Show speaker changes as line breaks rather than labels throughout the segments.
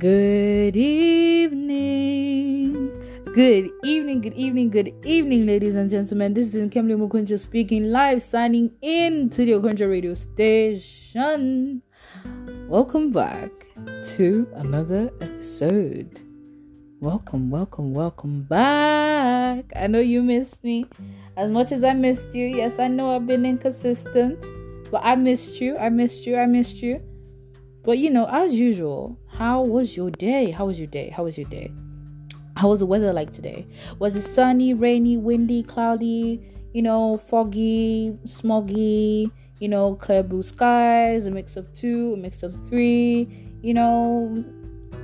Good evening. Good evening, good evening, good evening, ladies and gentlemen. This is Nkemdilim Okonjo speaking live, signing in to the Okonjo radio station. Welcome back to another episode. Welcome, welcome, welcome back. I know you missed me as much as I missed you. Yes, I know I've been inconsistent, but I missed you. I missed you. I missed you. But you know, as usual, how was your day? How was your day? How was your day? How was the weather like today? Was it sunny, rainy, windy, cloudy, you know, foggy, smoggy, you know, clear blue skies, a mix of two, a mix of three, you know,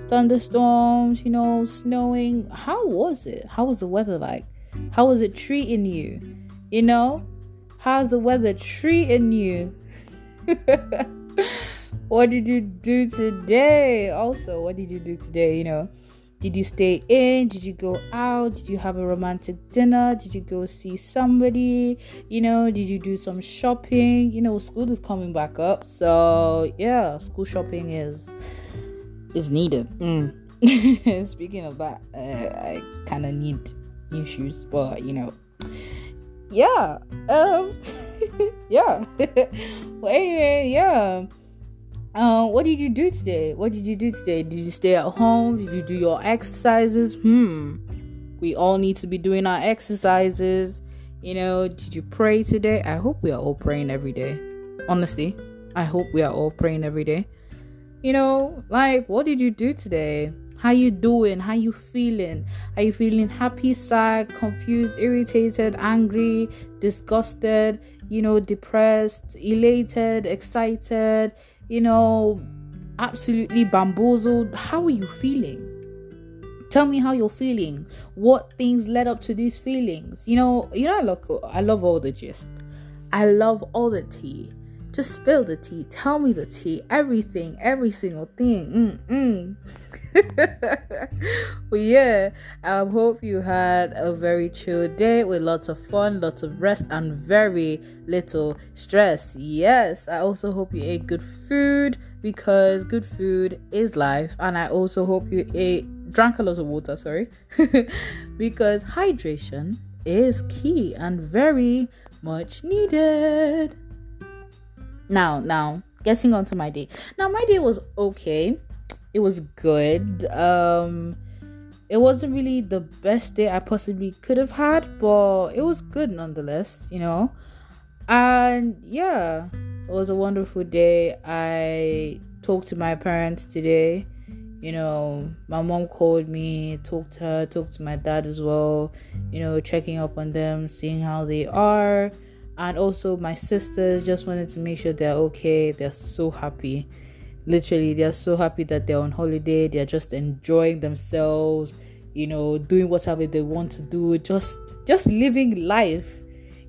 thunderstorms, you know, snowing? How was it? How was the weather like? How was it treating you? You know? How's the weather treating you? what did you do today? Also, what did you do today? You know, did you stay in? Did you go out? Did you have a romantic dinner? Did you go see somebody? You know, did you do some shopping? You know, school is coming back up, so yeah, school shopping is is needed. Mm. Speaking of that, uh, I kind of need new shoes, but you know, yeah, um, yeah. well, anyway, yeah. Um, what did you do today? What did you do today? Did you stay at home? Did you do your exercises? Hmm. We all need to be doing our exercises. You know, did you pray today? I hope we are all praying every day. Honestly, I hope we are all praying every day. You know, like what did you do today? How you doing? How you feeling? Are you feeling happy, sad, confused, irritated, angry, disgusted, you know, depressed, elated, excited? You know, absolutely bamboozled. How are you feeling? Tell me how you're feeling. What things led up to these feelings? You know, you know, look, I love all the gist. I love all the tea. Just spill the tea. Tell me the tea. Everything, every single thing. Mm-mm. but yeah, I hope you had a very chill day with lots of fun, lots of rest, and very little stress. Yes, I also hope you ate good food because good food is life, and I also hope you ate drank a lot of water. Sorry, because hydration is key and very much needed. Now, now, getting on to my day. Now, my day was okay. It was good. Um, it wasn't really the best day I possibly could have had, but it was good nonetheless, you know. And yeah, it was a wonderful day. I talked to my parents today. You know, my mom called me, talked to her, talked to my dad as well, you know, checking up on them, seeing how they are and also my sisters just wanted to make sure they're okay they're so happy literally they're so happy that they're on holiday. They're just enjoying themselves you know doing whatever they want to do just just living life.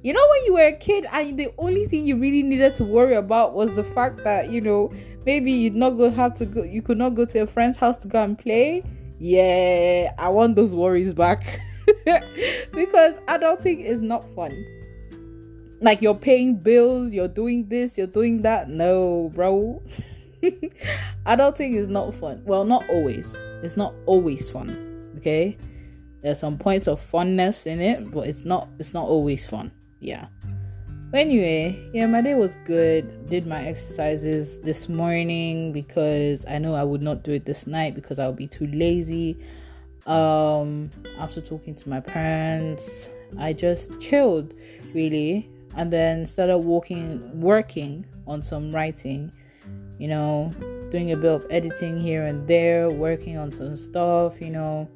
You know when you were a kid and the only thing you really needed to worry about was the fact that you know maybe you'd not go have to go you could not go to a friend's house to go and play. Yeah i want those worries back. Because adulting is not fun. Like you're paying bills, you're doing this, you're doing that. No, bro. Adulting is not fun. Well, not always. It's not always fun. Okay? There's some points of funness in it, but it's not it's not always fun. Yeah. Anyway, yeah, my day was good. Did my exercises this morning because I know I would not do it this night because I'll be too lazy. Um after talking to my parents, I just chilled really and then started working working on some writing you know doing a bit of editing here and there working on some stuff you know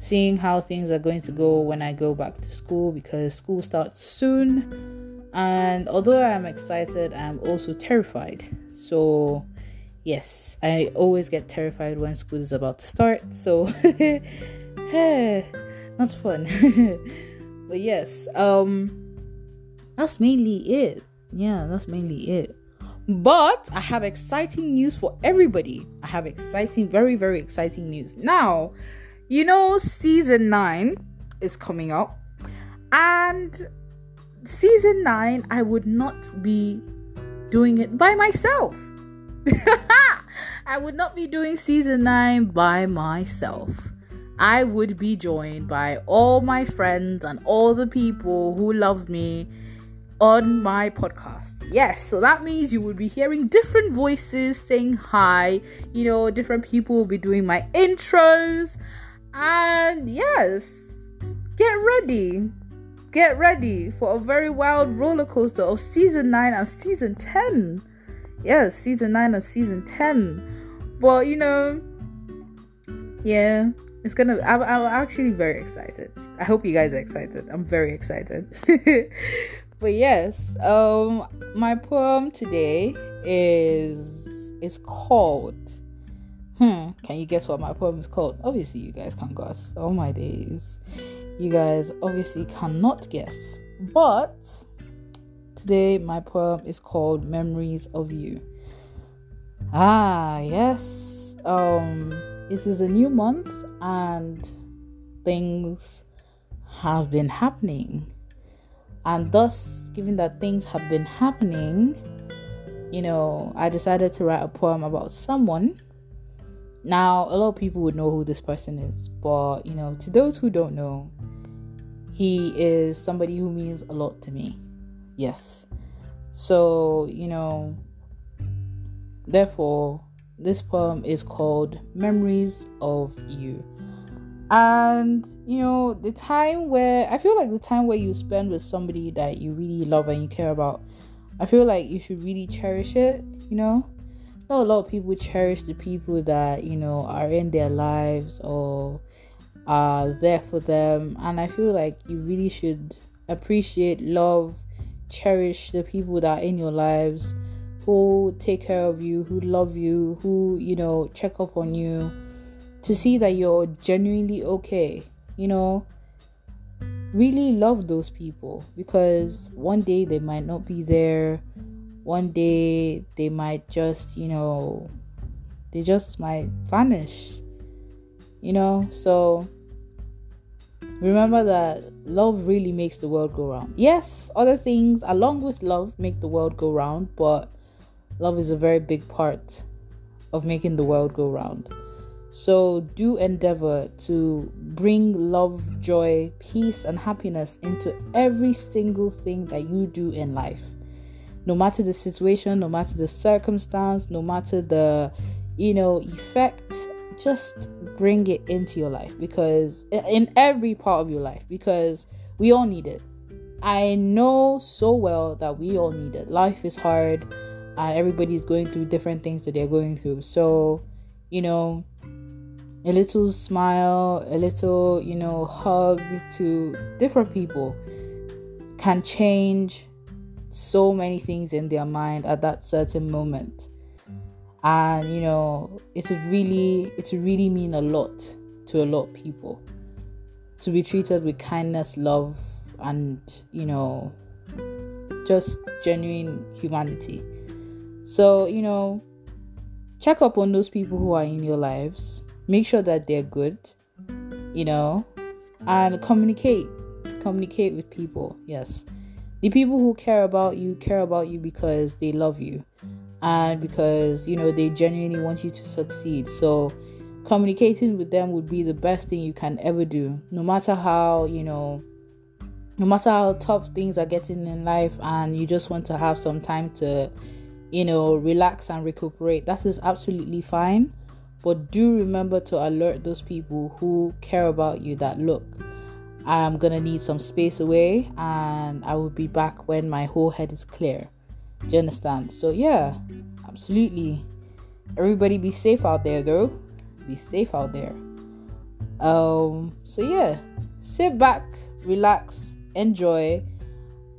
seeing how things are going to go when i go back to school because school starts soon and although i'm excited i'm also terrified so yes i always get terrified when school is about to start so not fun but yes um that's mainly it. Yeah, that's mainly it. But I have exciting news for everybody. I have exciting, very, very exciting news. Now, you know, season nine is coming up, and season nine, I would not be doing it by myself. I would not be doing season 9 by myself. I would be joined by all my friends and all the people who love me on my podcast. Yes, so that means you will be hearing different voices saying hi. You know, different people will be doing my intros. And yes, get ready. Get ready for a very wild roller coaster of season 9 and season 10. Yes, season 9 and season 10. But you know, yeah, it's gonna. I'm, I'm actually very excited. I hope you guys are excited. I'm very excited. but yes, um, my poem today is is called. Hmm. Can you guess what my poem is called? Obviously, you guys can guess. Oh my days, you guys obviously cannot guess. But today, my poem is called "Memories of You." Ah, yes. Um, it is a new month and things have been happening and thus, given that things have been happening, you know, I decided to write a poem about someone. Now, a lot of people would know who this person is, but you know, to those who don't know, he is somebody who means a lot to me. Yes. So, you know, therefore, this poem is called Memories of You and you know the time where i feel like the time where you spend with somebody that you really love and you care about i feel like you should really cherish it you know? Not a lot of people cherish the people that you know are in their lives or are there for them. And i feel like you really should appreciate love cherish the people that are in your lives who take care of you who love you who you know check up on you to see that you're genuinely okay, you know, really love those people because one day they might not be there. One day they might just, you know, they just might vanish, you know. So remember that love really makes the world go round. Yes, other things along with love make the world go round, but love is a very big part of making the world go round. So do endeavor to bring love, joy, peace, and happiness into every single thing that you do in life. No matter the situation, no matter the circumstance, no matter the, you know, effect, just bring it into your life because in every part of your life, because we all need it. I know so well that we all need it. Life is hard and everybody's going through different things that they're going through. So, you know, a little smile, a little, you know, hug to different people can change so many things in their mind at that certain moment. And you know, it would really it would really mean a lot to a lot of people to be treated with kindness, love, and you know, just genuine humanity. So, you know, check up on those people who are in your lives make sure that they're good, you know, and communicate. Communicate with people. Yes. The people who care about you care about you because they love you and because, you know, they genuinely want you to succeed. So, communicating with them would be the best thing you can ever do, no matter how, you know, no matter how tough things are getting in life and you just want to have some time to, you know, relax and recuperate. That is absolutely fine but do remember to alert those people who care about you that look, I'm gonna need some space away and I will be back when my whole head is clear. Do you understand? So, yeah, absolutely. Everybody be safe out there though. Be safe out there. Um, so yeah, sit back, relax, enjoy,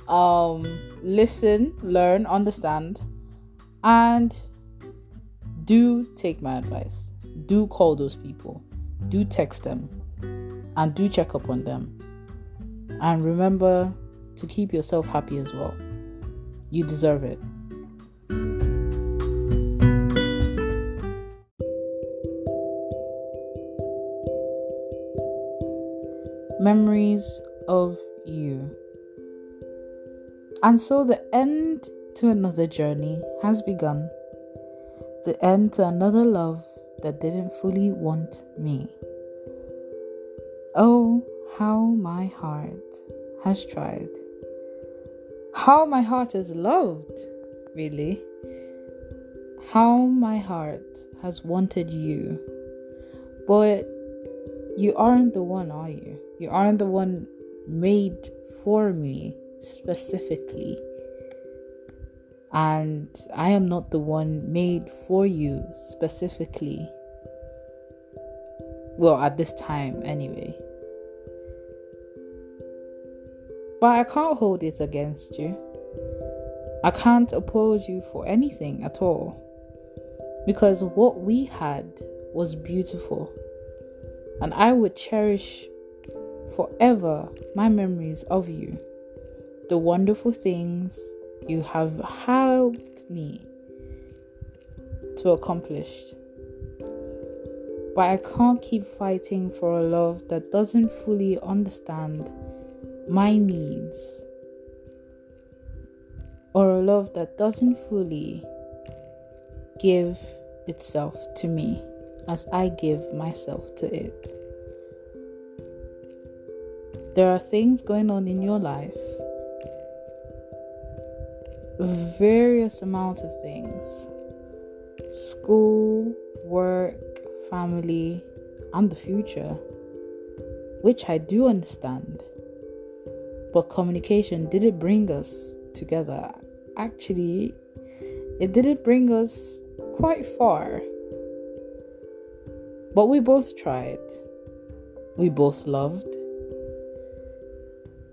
um, listen, learn, understand, and do take my advice do call those people, do text them, and do check up on them. And remember to keep yourself happy as well. You deserve it. Memories of you. And so the end to another journey has begun. the end to another love that didn't fully want me. Oh, how my heart has tried. How my heart has loved, really. How my heart has wanted you. But you aren't the one, are you? You aren't the one made for me specifically. And I am not the one made for you specifically. Well, at this time, anyway. But I can't hold it against you. I can't oppose you for anything at all. Because what we had was beautiful. And I would cherish forever my memories of you, the wonderful things you have helped me to accomplish. But I can't keep fighting for a love that doesn't fully understand my needs or a love that doesn't fully give itself to me as I give myself to it. There are things going on in your life, various amount of things school, work, family, and the future, which I do understand. But communication didn't bring us together. Actually, it didn't bring us quite far. But we both tried. We both loved.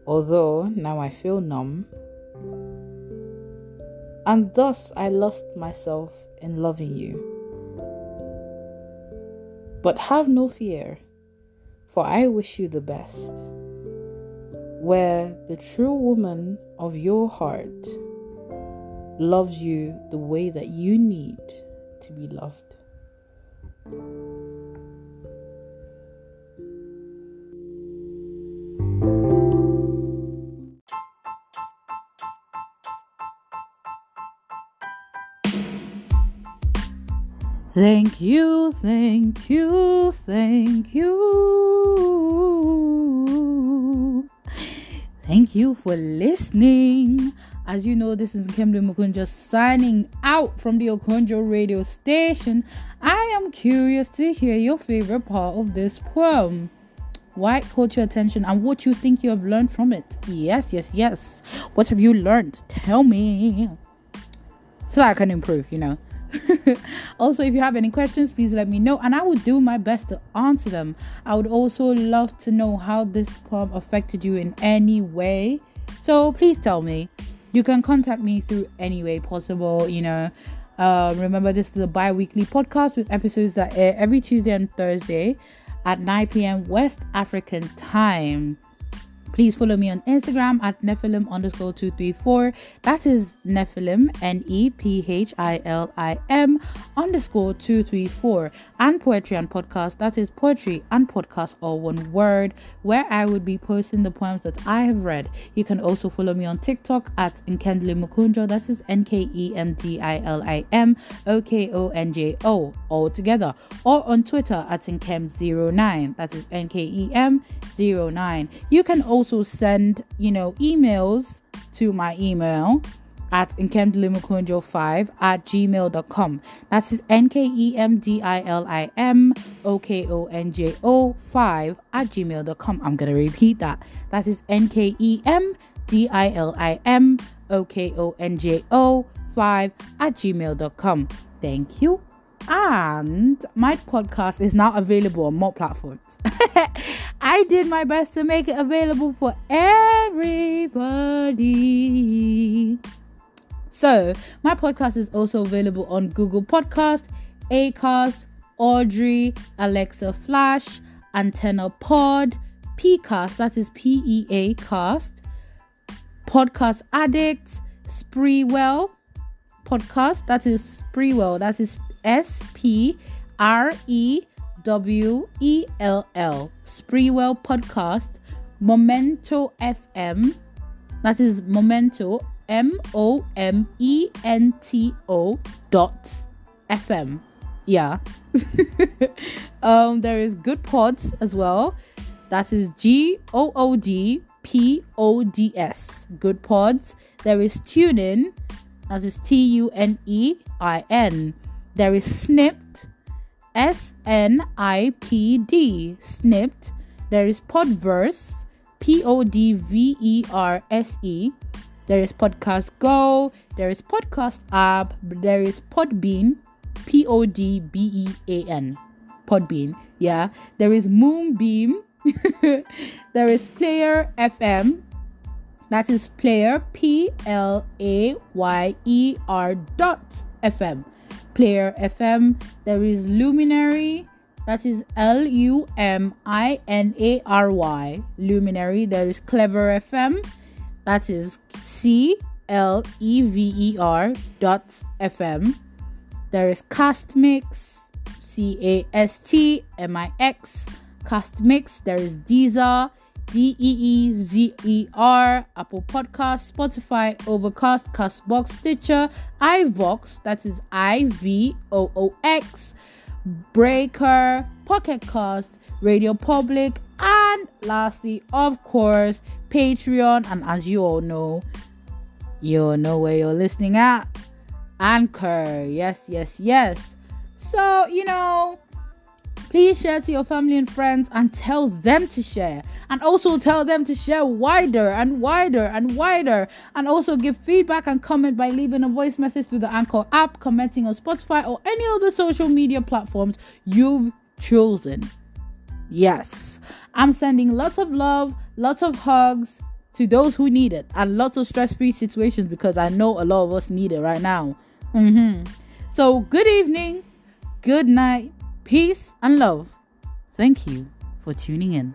Although now I feel numb. And thus I lost myself in loving you. But have no fear, for I wish you the best. Where the true woman of your heart loves you the way that you need to be loved. Thank you, thank you, thank you. Thank you for listening. As you know, this is Nkemdilim Okonjo signing out from the Okonjo radio station. I am curious to hear your favorite part of this poem. Why it caught your attention and what you think you have learned from it. Yes, yes, yes. What have you learned? Tell me. So I can improve, you know. also, if you have any questions, please let me know and I will do my best to answer them. I would also love to know how this poem affected you in any way. So please tell me. You can contact me through any way possible, you know. Uh, remember, this is a bi weekly podcast with episodes that air every Tuesday and Thursday at 9 p.m. West African time. Please follow me on Instagram at Nephilim underscore 234. That is Nephilim, N E P H I L I M underscore 234. And Poetry and Podcast. That is Poetry and Podcast, all one word, where I would be posting the poems that I have read. You can also follow me on TikTok at Nkemdilim Okonjo. That is N K E M D I L I M O K O N J O, all together. Or on Twitter at Nkem09. That is N K E M 09. You can also also send, you know, emails to my email at nkemdilimokonjo5 at gmail.com. That is N-K-E-M-D-I-L-I-M-O-K-O-N-J-O 5 at gmail.com. I'm going to repeat that. That is N-K-E-M-D-I-L-I-M-O-K-O-N-J-O 5 at gmail.com. Thank you. And my podcast is now available on more platforms. I did my best to make it available for everybody. So, my podcast is also available on Google Podcast, Acast, Audrey, Alexa Flash, Antenna Pod, Pcast, that is P E A Cast, Podcast Addict, Sprewell Podcast, that is Sprewell, that is S P R E W E L L, Sprewell Podcast, Momento FM, that is Momento, M O M E N T O dot FM. Yeah. um, there is Good Pods as well. That is G O O D P O D S. Good Pods. There is TuneIn. That is T U N E I N. There is Snipd. S N I P D. Snipd. There is Podverse. P O D V E R S E. There is Podcast Go. There is Podcast App. There is Podbean. P O D B E A N. Podbean. Yeah. There is Moonbeam. there is Player FM. That is Player P L A Y E R dot FM. Player FM. There is Luminary. That is L U M I N A R Y. Luminary. There is Clever FM. That is C L E V E R dot FM. There is Castmix. C A S T M I X. Castmix. There is Deezer. D E E Z E R, Apple Podcast, Spotify, Overcast, Castbox, Stitcher, iVoox, that is I V O O X, Breaker, Pocket Cast, Radio Public, and lastly, of course, Patreon. And as you all know, you all know where you're listening at Anchor. Yes, yes, yes. So, you know, please share to your family and friends and tell them to share. And also tell them to share wider and wider and wider. And also give feedback and comment by leaving a voice message to the anchor app commenting on spotify or any other social media platforms you've chosen. Yes. I'm sending lots of love lots of hugs to those who need it and lots of stress-free situations because i know a lot of us need it right now. Mm-hmm. so good evening good night Peace and love. Thank you for tuning in.